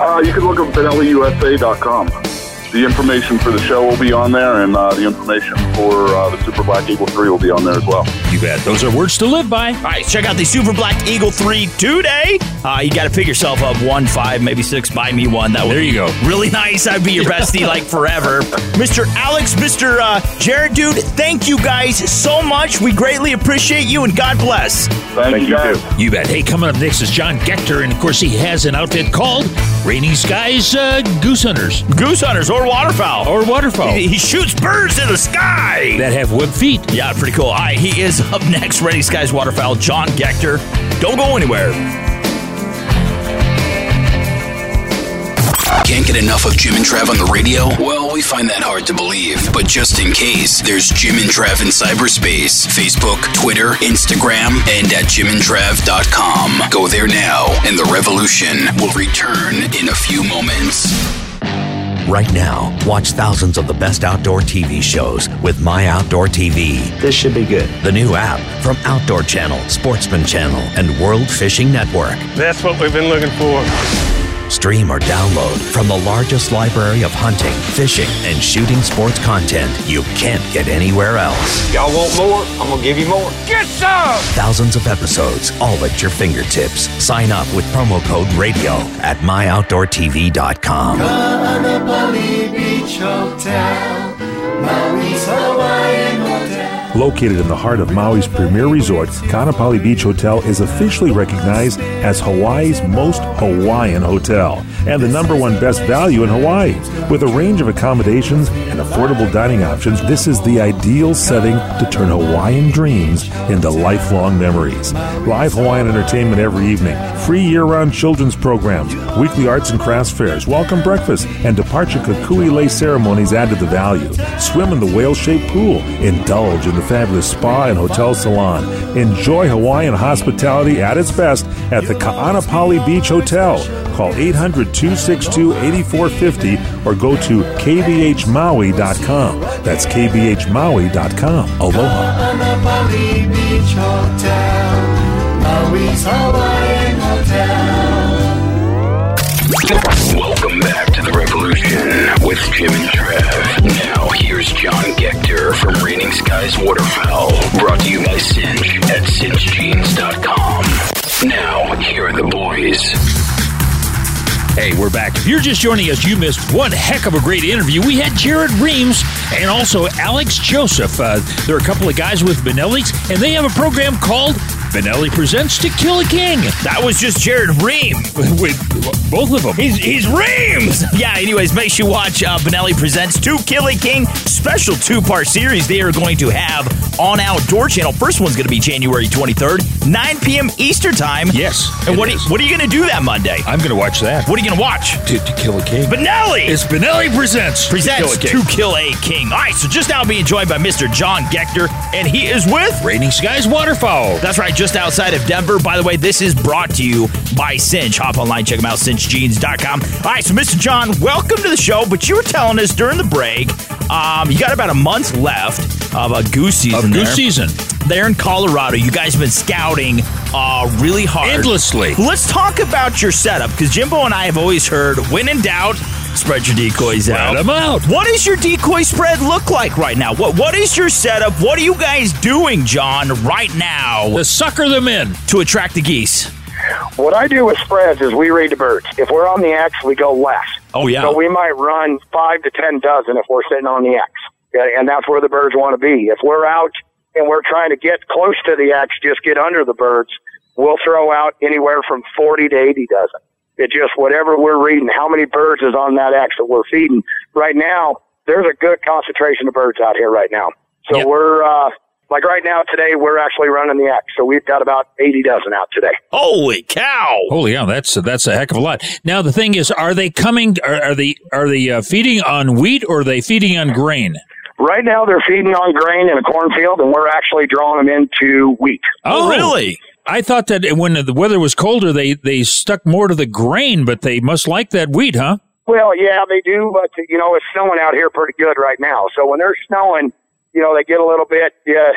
Uh, you can look up BenelliUSA.com. The information for the show will be on there, and uh, the information for uh, the Super Black Eagle 3 will be on there as well. You bet. Those are words to live by. All right, check out the Super Black Eagle 3 today. Uh, you got to pick yourself up one, five, maybe six. Buy me one. That would There you go. Really <laughs> nice. I'd be your bestie <laughs> like forever. Mr. Alex, Mr. Uh, Jared, dude, thank you guys so much. We greatly appreciate you and God bless. Thank, you, guys. You bet. Hey, coming up next is John Gechter, and of course, he has an outfit called Rainy Skies uh, Goose Hunters. Goose hunters or waterfowl. Or waterfowl. He, he shoots birds in the sky. that have web feet. Yeah, pretty cool. All right, he is up next. Ready Skies Waterfowl, John Gechter. Don't go anywhere. Can't get enough of Jim and Trav on the radio? Well, we find that hard to believe. But just in case, there's Jim and Trav in cyberspace Facebook, Twitter, Instagram, and at jimandtrav.com. Go there now, and the revolution will return in a few moments. Right now, watch thousands of the best outdoor TV shows with My Outdoor TV. This should be good. The new app from Outdoor Channel, Sportsman Channel, and World Fishing Network. That's what we've been looking for. Stream or download from the largest library of hunting, fishing, and shooting sports content you can't get anywhere else. Y'all want more? I'm gonna give you more. Get some! Thousands of episodes, all at your fingertips. Sign up with promo code RADIO at myoutdoortv.com. Located in the heart of Maui's premier resort, Ka'anapali Beach Hotel is officially recognized as Hawaii's most Hawaiian hotel and the number one best value in Hawaii. With a range of accommodations and affordable dining options, this is the ideal setting to turn Hawaiian dreams into lifelong memories. Live Hawaiian entertainment every evening, free year round children's programs, weekly arts and crafts fairs, welcome breakfast, and departure kukui lei ceremonies add to the value. Swim in the whale shaped pool, indulge in the fabulous spa and hotel salon. Enjoy Hawaiian hospitality at its best at the Ka'anapali Beach Hotel. Call 800 262 8450 or go to kbhmaui.com. That's kbhmaui.com. Aloha. Anapali Beach Hotel, Maui's Hawaiian Hotel. Welcome back to the Revolution with Jim and Trav. Now here's John Gector from Raining Skies Waterfowl, brought to you by Cinch at cinchjeans.com. Now here are the boys. Hey, we're back. If you're just joining us, you missed one heck of a great interview. We had Jared Reams and also Alex Joseph. Uh, there are a couple of guys with Benelli's, and they have a program called Benelli Presents To Kill a King. That was just Jared Reams. <laughs> With both of them. He's, he's Reams! <laughs> Yeah, anyways, make sure you watch uh, Benelli Presents To Kill a King special two part series they are going to have on Outdoor Channel. First one's going to be January 23rd, 9 p.m. Eastern Time. Yes. And what are, you, what are you going to do that Monday? I'm going to watch that. What are you going to watch? To, to Kill a King. Benelli! It's Benelli Presents Presents To Kill a King. To Kill a King. All right, so just now being joined by Mr. John Gector, and he is with Raining Skies Waterfowl. That's right, just outside of Denver. By the way, this is brought to you by Cinch. Hop online, check them out, cinchjeans.com. All right, so Mr. John, welcome to the show. But you were telling us during the break, um, you got about a month left of a goose season. Of goose there. season. There in Colorado, you guys have been scouting uh, really hard. Endlessly. Let's talk about your setup because Jimbo and I have always heard when in doubt, spread your decoys out. them out. What does your decoy spread look like right now? What What is your setup? What are you guys doing, John, right now? To sucker them in. To attract the geese. What I do with spreads is we read the birds. If we're on the X, we go less. Oh, yeah. So we might run five to ten dozen if we're sitting on the X. Yeah, And that's where the birds want to be. If we're out and we're trying to get close to the X, just get under the birds, we'll throw out anywhere from 40 to 80 dozen. It just whatever we're reading, how many birds is on that X that we're feeding. Right now, there's a good concentration of birds out here right now. So we're, uh, like right now today, we're actually running the X. So we've got about 80 dozen out today. Holy cow! Holy yeah, that's that's a heck of a lot. Now the thing is, are they coming? Are, are they are they uh, feeding on wheat or are they feeding on grain? Right now, they're feeding on grain in a cornfield, and we're actually drawing them into wheat. Oh, really? I thought that when the weather was colder, they they stuck more to the grain, but they must like that wheat, huh? Well, yeah, they do, but you know, it's snowing out here pretty good right now. So when they're snowing, you know, they get a little bit, yeah,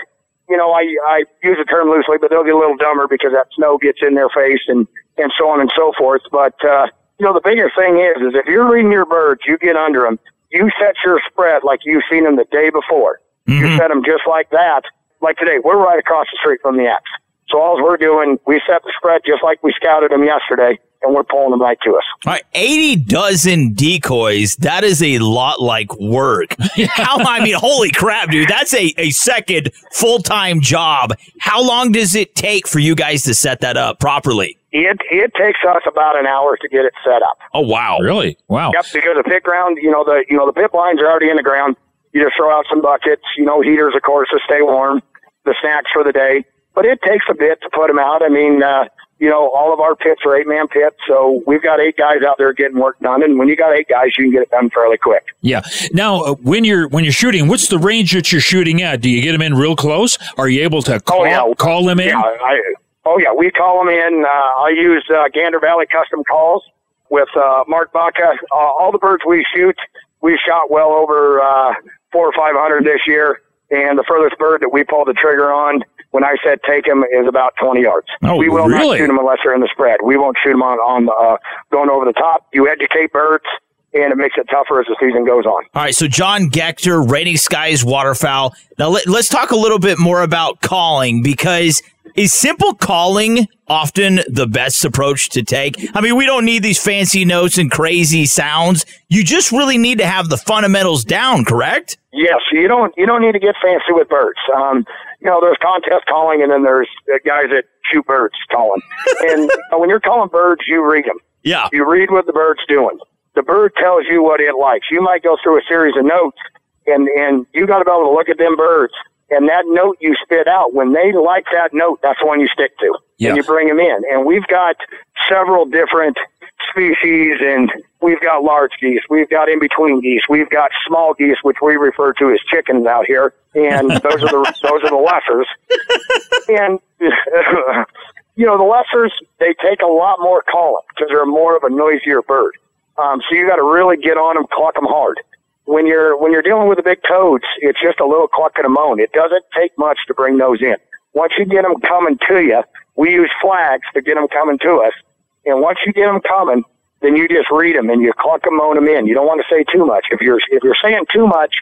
you know, I I use the term loosely, but they'll get a little dumber because that snow gets in their face and and so on and so forth. But uh, you know, the biggest thing is, is if you're reading your birds, you get under them. You set your spread like you've seen them the day before. You mm-hmm. set them just like that. Like today, we're right across the street from the X. So all we're doing, we set the spread just like we scouted them yesterday, and we're pulling them right to us. All right, 80 dozen decoys. That is a lot like work. <laughs> How, I mean, holy crap, dude. That's a, a second full time job. How long does it take for you guys to set that up properly? It it takes us about an hour to get it set up. Oh, wow. Really? Wow. Yep, because the pit ground, you know, the you know the pit lines are already in the ground. You just throw out some buckets, you know, heaters, of course, to stay warm, the snacks for the day. But it takes a bit to put them out. I mean, uh, you know, all of our pits are eight man pits, so we've got eight guys out there getting work done. And when you got eight guys, you can get it done fairly quick. Yeah. Now, uh, when you're when you're shooting, what's the range that you're shooting at? Do you get them in real close? Are you able to call, Oh, yeah. call them in? Yeah, I, oh yeah, we call them in. Uh, I use uh, Gander Valley Custom Calls with uh, Mark Baca. Uh, all the birds we shoot, we shot well over uh, four or five hundred this year, and the furthest bird that we pulled the trigger on. When I said take him is about 20 yards. Oh, we will really? not shoot them unless they're in the spread. We won't shoot them on, on uh, going over the top. You educate birds, and it makes it tougher as the season goes on. All right, so John Gector, Rainy Skies Waterfowl. Now let, let's talk a little bit more about calling because Is simple calling often the best approach to take? I mean, we don't need these fancy notes and crazy sounds. You just really need to have the fundamentals down, correct? Yes, you don't you don't need to get fancy with birds. Um, you know, there's contest calling, and then there's guys that shoot birds calling. <laughs> and when you're calling birds, you read them. Yeah. You read what the bird's doing. The bird tells you what it likes. You might go through a series of notes, and and you got to be able to look at them birds. And that note you spit out, when they like that note, that's the one you stick to. Yeah. And you bring them in. And we've got several different species and we've got large geese, we've got in between geese, we've got small geese, which we refer to as chickens out here. And <laughs> those are the, those are the lessers. And, <laughs> you know, the lessers, they take a lot more calling because they're more of a noisier bird. Um, so you got to really get on them, clock them hard. When you're when you're dealing with the big toads, it's just a little cluck and a moan. It doesn't take much to bring those in. Once you get them coming to you, we use flags to get them coming to us. And once you get them coming, then you just read them and you cluck them, moan them in. You don't want to say too much. If you're if you're saying too much,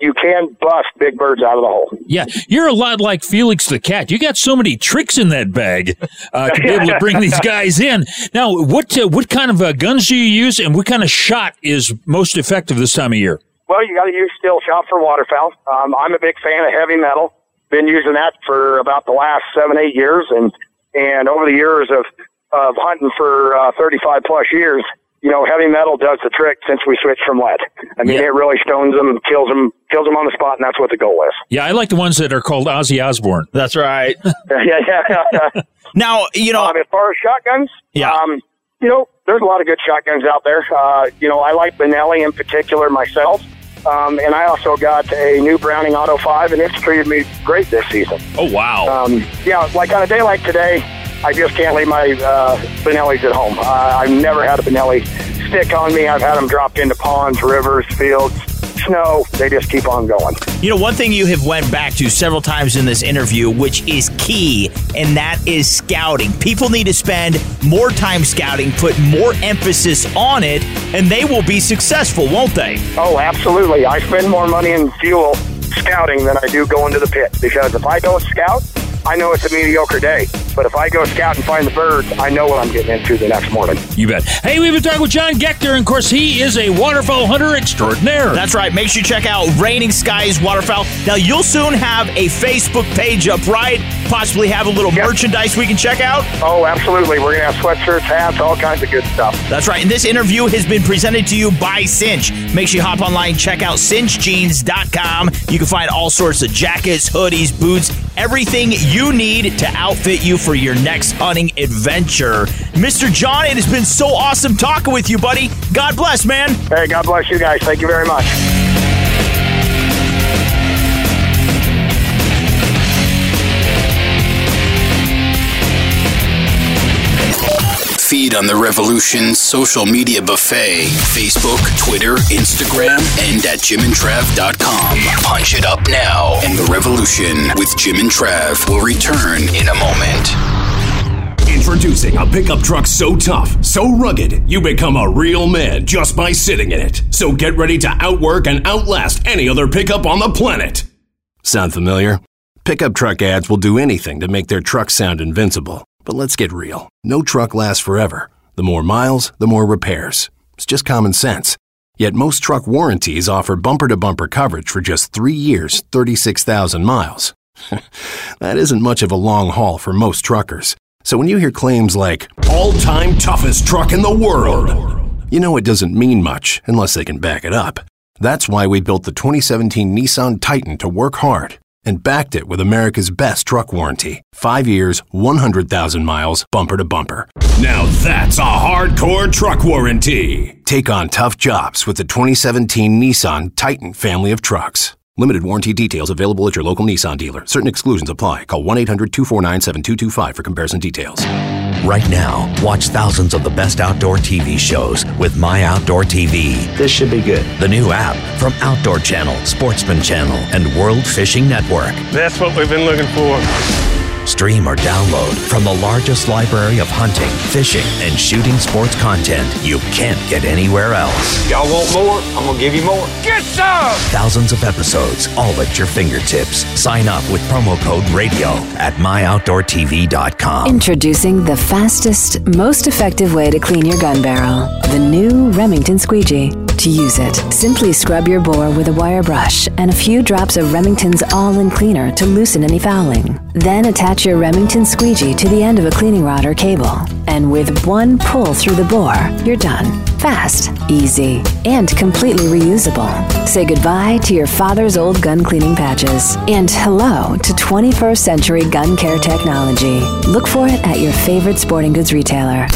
you can bust big birds out of the hole. Yeah, you're a lot like Felix the cat. You got so many tricks in that bag uh, to be able to bring these guys in. Now, what uh, what kind of uh, guns do you use, and what kind of shot is most effective this time of year? Well, you got to use steel shot for waterfowl. Um, I'm a big fan of Hevi-Metal. Been using that for about the last seven, eight years, and and over the years of of hunting for uh, 35 plus years, you know, Hevi-Metal does the trick since we switched from lead. I mean, it really stones them, kills them, kills them on the spot, and that's what the goal is. Yeah, I like the ones that are called Ozzy Osbourne. That's right. <laughs> <laughs> yeah, yeah, yeah. yeah. Now, you know, um, as far as shotguns, Yeah. um, you know, there's a lot of good shotguns out there. Uh, you know, I like Benelli in particular myself. Um, and I also got a new Browning Auto 5, and it's treated me great this season. Oh, wow. Um, yeah, like on a day like today, I just can't leave my uh, Benellis at home. Uh, I've never had a Benelli stick on me. I've had them dropped into ponds, rivers, fields, snow. They just keep on going. You know, one thing you have went back to several times in this interview, which is key, and that is scouting. People need to spend more time scouting, put more emphasis on it, and they will be successful, won't they? Oh, absolutely. I spend more money in fuel scouting than I do going to the pit because if I don't scout, I know it's a mediocre day. But if I go scout and find the birds, I know what I'm getting into the next morning. You bet. Hey, we've been talking with John Gechter, and of course, he is a waterfowl hunter extraordinaire. That's right. Make sure you check out Raining Skies Waterfowl. Now, you'll soon have a Facebook page up, right? Possibly have a little merchandise we can check out. Oh, absolutely. We're going to have sweatshirts, hats, all kinds of good stuff. That's right. And this interview has been presented to you by Cinch. Make sure you hop online, check out cinchjeans.com. You can find all sorts of jackets, hoodies, boots, everything you need to outfit you for your next hunting adventure. Mr. John, it has been so awesome talking with you, buddy. God bless, man. Hey, God bless you guys. Thank you very much. Feed on the Revolution social media buffet Facebook, Twitter, Instagram, and at jimandtrav.com. Punch it up now, and the Revolution with Jim and Trav will return in a moment. Introducing a pickup truck so tough, so rugged, you become a real man just by sitting in it. So get ready to outwork and outlast any other pickup on the planet. Sound familiar? Pickup truck ads will do anything to make their truck sound invincible. But let's get real. No truck lasts forever. The more miles, the more repairs. It's just common sense. Yet most truck warranties offer bumper to bumper coverage for just three years, 36,000 miles. <laughs> that isn't much of a long haul for most truckers. So when you hear claims like, All time toughest truck in the world, you know it doesn't mean much unless they can back it up. That's why we built the 2017 Nissan Titan to work hard and backed it with America's best truck warranty. Five years, 100,000 miles, bumper to bumper. now that's a hardcore truck warranty. Take on tough jobs with the 2017 Nissan Titan family of trucks. Limited warranty details available at your local Nissan dealer. Certain exclusions apply. Call 1 800 249 7225 for comparison details. Right now, watch thousands of the best outdoor TV shows with My Outdoor TV. This should be good. The new app from Outdoor Channel, Sportsman Channel, and World Fishing Network. That's what we've been looking for. Stream or download from the largest library of hunting, fishing, and shooting sports content you can't get anywhere else. Y'all want more? I'm gonna give you more. Get some! Thousands of episodes, all at your fingertips. Sign up with promo code RADIO at myoutdoortv.com. Introducing the fastest, most effective way to clean your gun barrel the new Remington Squeegee. To use it, simply scrub your bore with a wire brush and a few drops of Remington's all in cleaner to loosen any fouling. Then attach your Remington squeegee to the end of a cleaning rod or cable. And with one pull through the bore, you're done. Fast, easy, and completely reusable. Say goodbye to your father's old gun cleaning patches and hello to 21st century gun care technology. Look for it at your favorite sporting goods retailer.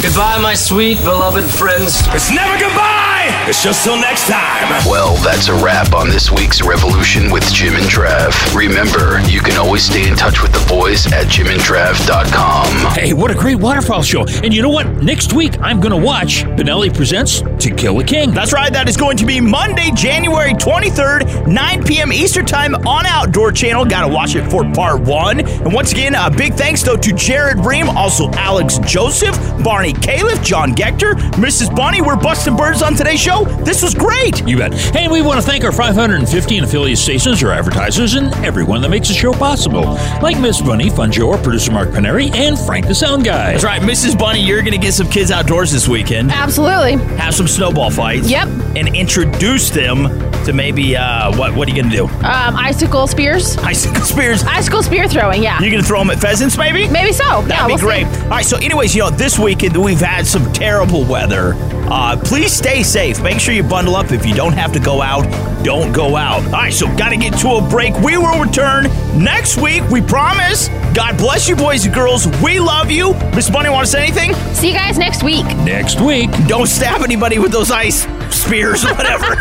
Goodbye, my sweet, beloved friends. It's never goodbye! It's just till next time. Well, that's a wrap on this week's Revolution with Jim and Trav. Remember, you can always stay in touch with the boys at jimandtrav.com. Hey, what a great waterfowl show. And you know what? Next week, I'm going to watch Benelli Presents To Kill a King. That's right. That is going to be Monday, January 23rd, 9 p.m. Eastern Time on Outdoor Channel. Got to watch it for part one. And once again, a big thanks, though, to Jared Ream, also Alex Joseph, Barney Calef, John Gector, Mrs. Bunny. We're busting birds on today's show. This was great. You bet. Hey, we want to thank our 515 affiliate stations, our advertisers, and everyone that makes the show possible. Like Miss Bunny, Fun Joe, producer Mark Paneri, and Frank the Sound Guy. That's right, Mrs. Bunny, you're going to get some kids outdoors this weekend. Absolutely. Have some snowball fights. Yep. And introduce them to maybe, uh, what, what are you going to do? Um, icicle spears. Icicle spears. Icicle spear throwing, yeah. You're going to throw them at pheasants, maybe? Maybe so. That'd yeah, be we'll great. See. All right, so, anyways, you know, this weekend we've had some terrible weather. Uh, please stay safe. Make sure you bundle up. If you don't have to go out, don't go out. All right, so got to get to a break. We will return next week. We promise. God bless you, boys and girls. We love you. Miss Bunny, want to say anything? See you guys next week. Next week. Don't stab anybody with those ice spears or whatever. <laughs>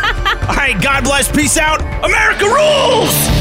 All right, God bless. Peace out. America rules!